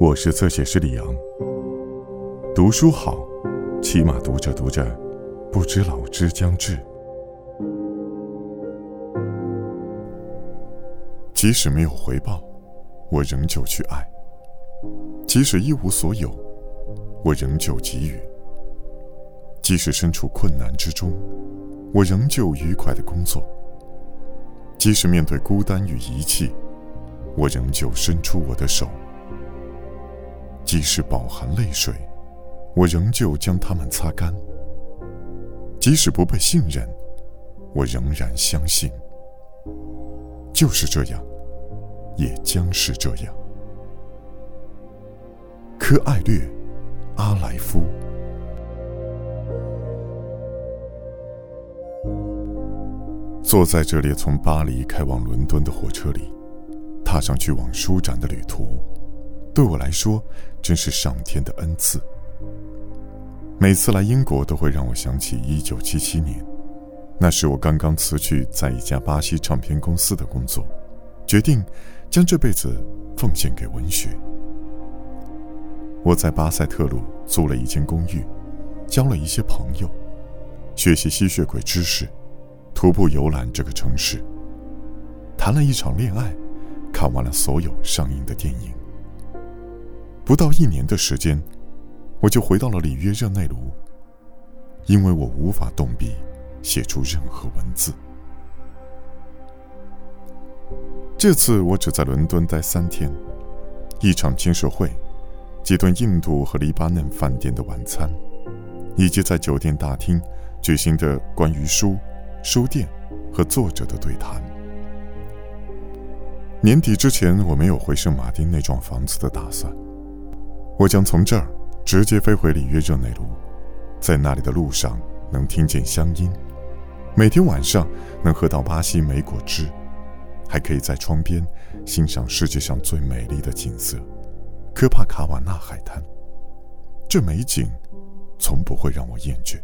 我是侧写师李阳。读书好，起码读着读着，不知老之将至。即使没有回报，我仍旧去爱；即使一无所有，我仍旧给予；即使身处困难之中，我仍旧愉快的工作；即使面对孤单与遗弃，我仍旧伸出我的手；即使饱含泪水，我仍旧将它们擦干；即使不被信任，我仍然相信。就是这样，也将是这样。科艾略，阿莱夫。坐在这列从巴黎开往伦敦的火车里，踏上去往舒展的旅途，对我来说真是上天的恩赐。每次来英国，都会让我想起一九七七年。那时我刚刚辞去在一家巴西唱片公司的工作，决定将这辈子奉献给文学。我在巴塞特鲁租了一间公寓，交了一些朋友，学习吸血鬼知识，徒步游览这个城市，谈了一场恋爱，看完了所有上映的电影。不到一年的时间，我就回到了里约热内卢，因为我无法动笔。写出任何文字。这次我只在伦敦待三天，一场签售会，几顿印度和黎巴嫩饭店的晚餐，以及在酒店大厅举行的关于书、书店和作者的对谈。年底之前，我没有回圣马丁那幢房子的打算。我将从这儿直接飞回里约热内卢，在那里的路上能听见乡音。每天晚上能喝到巴西莓果汁，还可以在窗边欣赏世界上最美丽的景色——科帕卡瓦纳海滩。这美景从不会让我厌倦。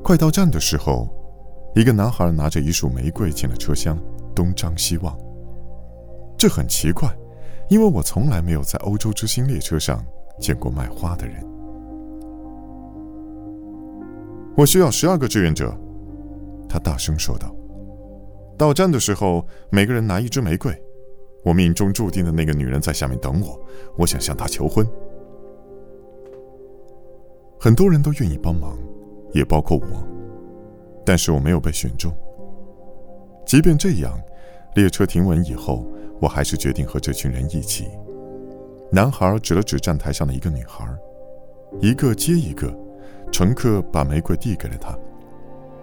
快到站的时候，一个男孩拿着一束玫瑰进了车厢，东张西望。这很奇怪，因为我从来没有在欧洲之星列车上见过卖花的人。我需要十二个志愿者，他大声说道。到站的时候，每个人拿一支玫瑰。我命中注定的那个女人在下面等我，我想向她求婚。很多人都愿意帮忙，也包括我，但是我没有被选中。即便这样，列车停稳以后，我还是决定和这群人一起。男孩指了指站台上的一个女孩，一个接一个。乘客把玫瑰递给了他，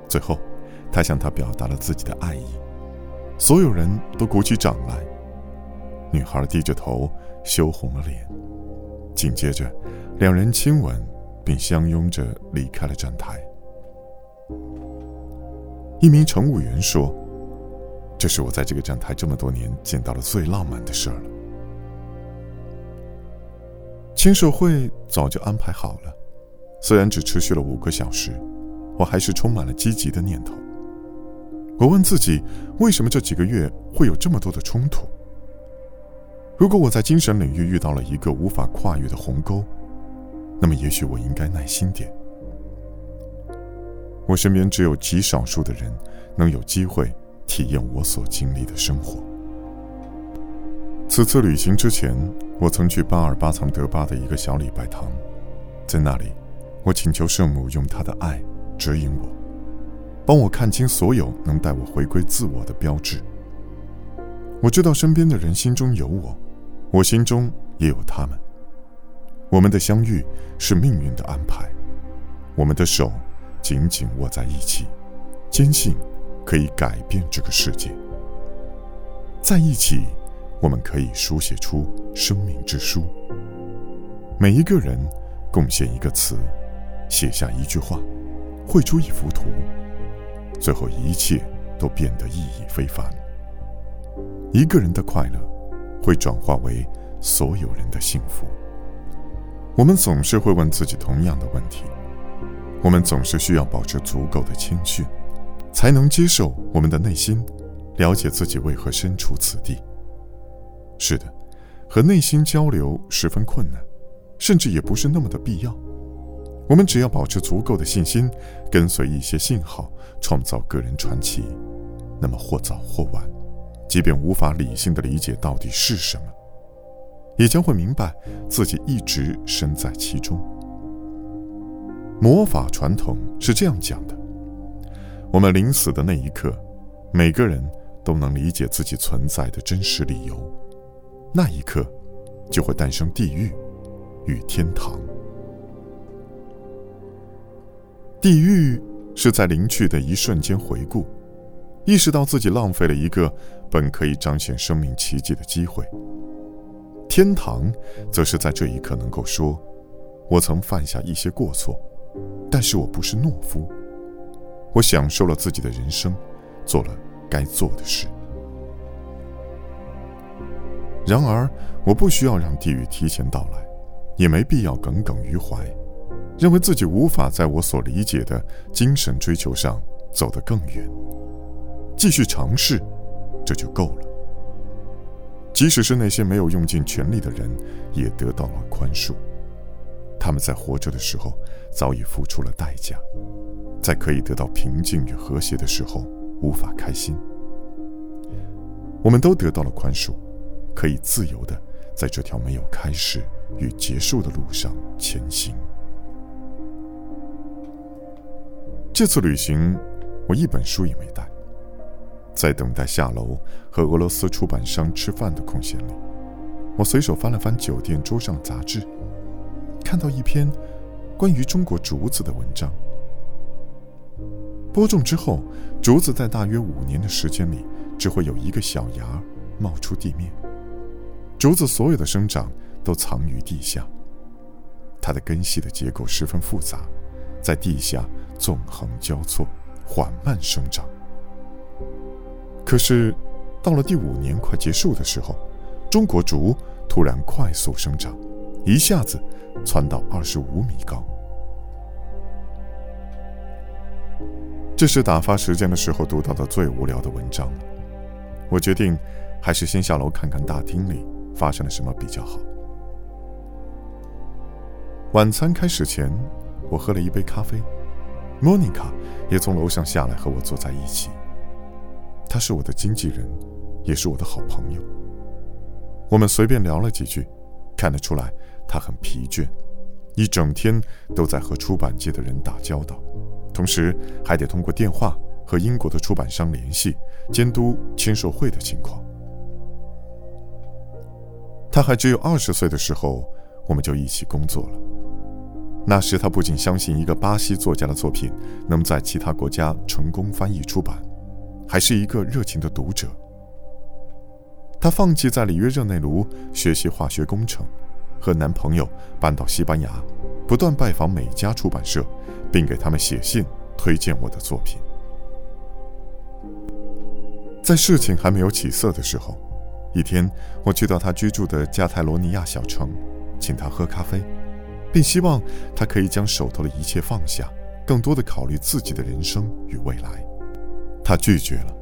最后，他向她表达了自己的爱意。所有人都鼓起掌来。女孩低着头，羞红了脸。紧接着，两人亲吻，并相拥着离开了站台。一名乘务员说：“这是我在这个站台这么多年见到的最浪漫的事儿了。”签售会早就安排好了。虽然只持续了五个小时，我还是充满了积极的念头。我问自己，为什么这几个月会有这么多的冲突？如果我在精神领域遇到了一个无法跨越的鸿沟，那么也许我应该耐心点。我身边只有极少数的人能有机会体验我所经历的生活。此次旅行之前，我曾去巴尔巴藏德巴的一个小礼拜堂，在那里。我请求圣母用她的爱指引我，帮我看清所有能带我回归自我的标志。我知道身边的人心中有我，我心中也有他们。我们的相遇是命运的安排，我们的手紧紧握在一起，坚信可以改变这个世界。在一起，我们可以书写出生命之书。每一个人贡献一个词。写下一句话，绘出一幅图，最后一切都变得意义非凡。一个人的快乐，会转化为所有人的幸福。我们总是会问自己同样的问题，我们总是需要保持足够的谦逊，才能接受我们的内心，了解自己为何身处此地。是的，和内心交流十分困难，甚至也不是那么的必要。我们只要保持足够的信心，跟随一些信号，创造个人传奇，那么或早或晚，即便无法理性的理解到底是什么，也将会明白自己一直身在其中。魔法传统是这样讲的：我们临死的那一刻，每个人都能理解自己存在的真实理由，那一刻，就会诞生地狱与天堂。地狱是在临去的一瞬间回顾，意识到自己浪费了一个本可以彰显生命奇迹的机会。天堂，则是在这一刻能够说：“我曾犯下一些过错，但是我不是懦夫，我享受了自己的人生，做了该做的事。”然而，我不需要让地狱提前到来，也没必要耿耿于怀。认为自己无法在我所理解的精神追求上走得更远，继续尝试，这就够了。即使是那些没有用尽全力的人，也得到了宽恕。他们在活着的时候早已付出了代价，在可以得到平静与和谐的时候无法开心。我们都得到了宽恕，可以自由的在这条没有开始与结束的路上前行。这次旅行，我一本书也没带。在等待下楼和俄罗斯出版商吃饭的空闲里，我随手翻了翻酒店桌上杂志，看到一篇关于中国竹子的文章。播种之后，竹子在大约五年的时间里，只会有一个小芽冒出地面。竹子所有的生长都藏于地下，它的根系的结构十分复杂。在地下纵横交错，缓慢生长。可是，到了第五年快结束的时候，中国竹突然快速生长，一下子窜到二十五米高。这是打发时间的时候读到的最无聊的文章了。我决定，还是先下楼看看大厅里发生了什么比较好。晚餐开始前。我喝了一杯咖啡，莫妮卡也从楼上下来和我坐在一起。她是我的经纪人，也是我的好朋友。我们随便聊了几句，看得出来她很疲倦，一整天都在和出版界的人打交道，同时还得通过电话和英国的出版商联系，监督签售会的情况。他还只有二十岁的时候，我们就一起工作了。那时，他不仅相信一个巴西作家的作品能在其他国家成功翻译出版，还是一个热情的读者。他放弃在里约热内卢学习化学工程，和男朋友搬到西班牙，不断拜访每家出版社，并给他们写信推荐我的作品。在事情还没有起色的时候，一天，我去到他居住的加泰罗尼亚小城，请他喝咖啡。并希望他可以将手头的一切放下，更多的考虑自己的人生与未来。他拒绝了，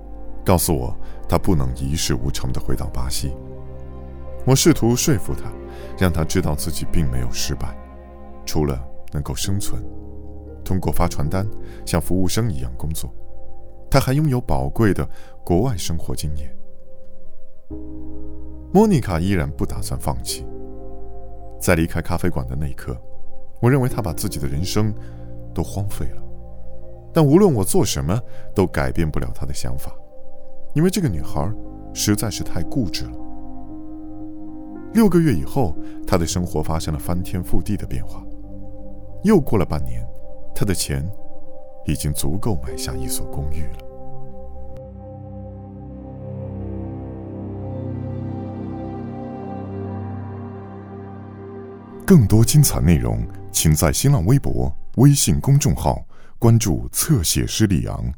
告诉我他不能一事无成的回到巴西。我试图说服他，让他知道自己并没有失败，除了能够生存，通过发传单像服务生一样工作，他还拥有宝贵的国外生活经验。莫妮卡依然不打算放弃。在离开咖啡馆的那一刻，我认为他把自己的人生都荒废了。但无论我做什么，都改变不了他的想法，因为这个女孩实在是太固执了。六个月以后，他的生活发生了翻天覆地的变化。又过了半年，他的钱已经足够买下一所公寓了。更多精彩内容，请在新浪微博、微信公众号关注“侧写师李昂”。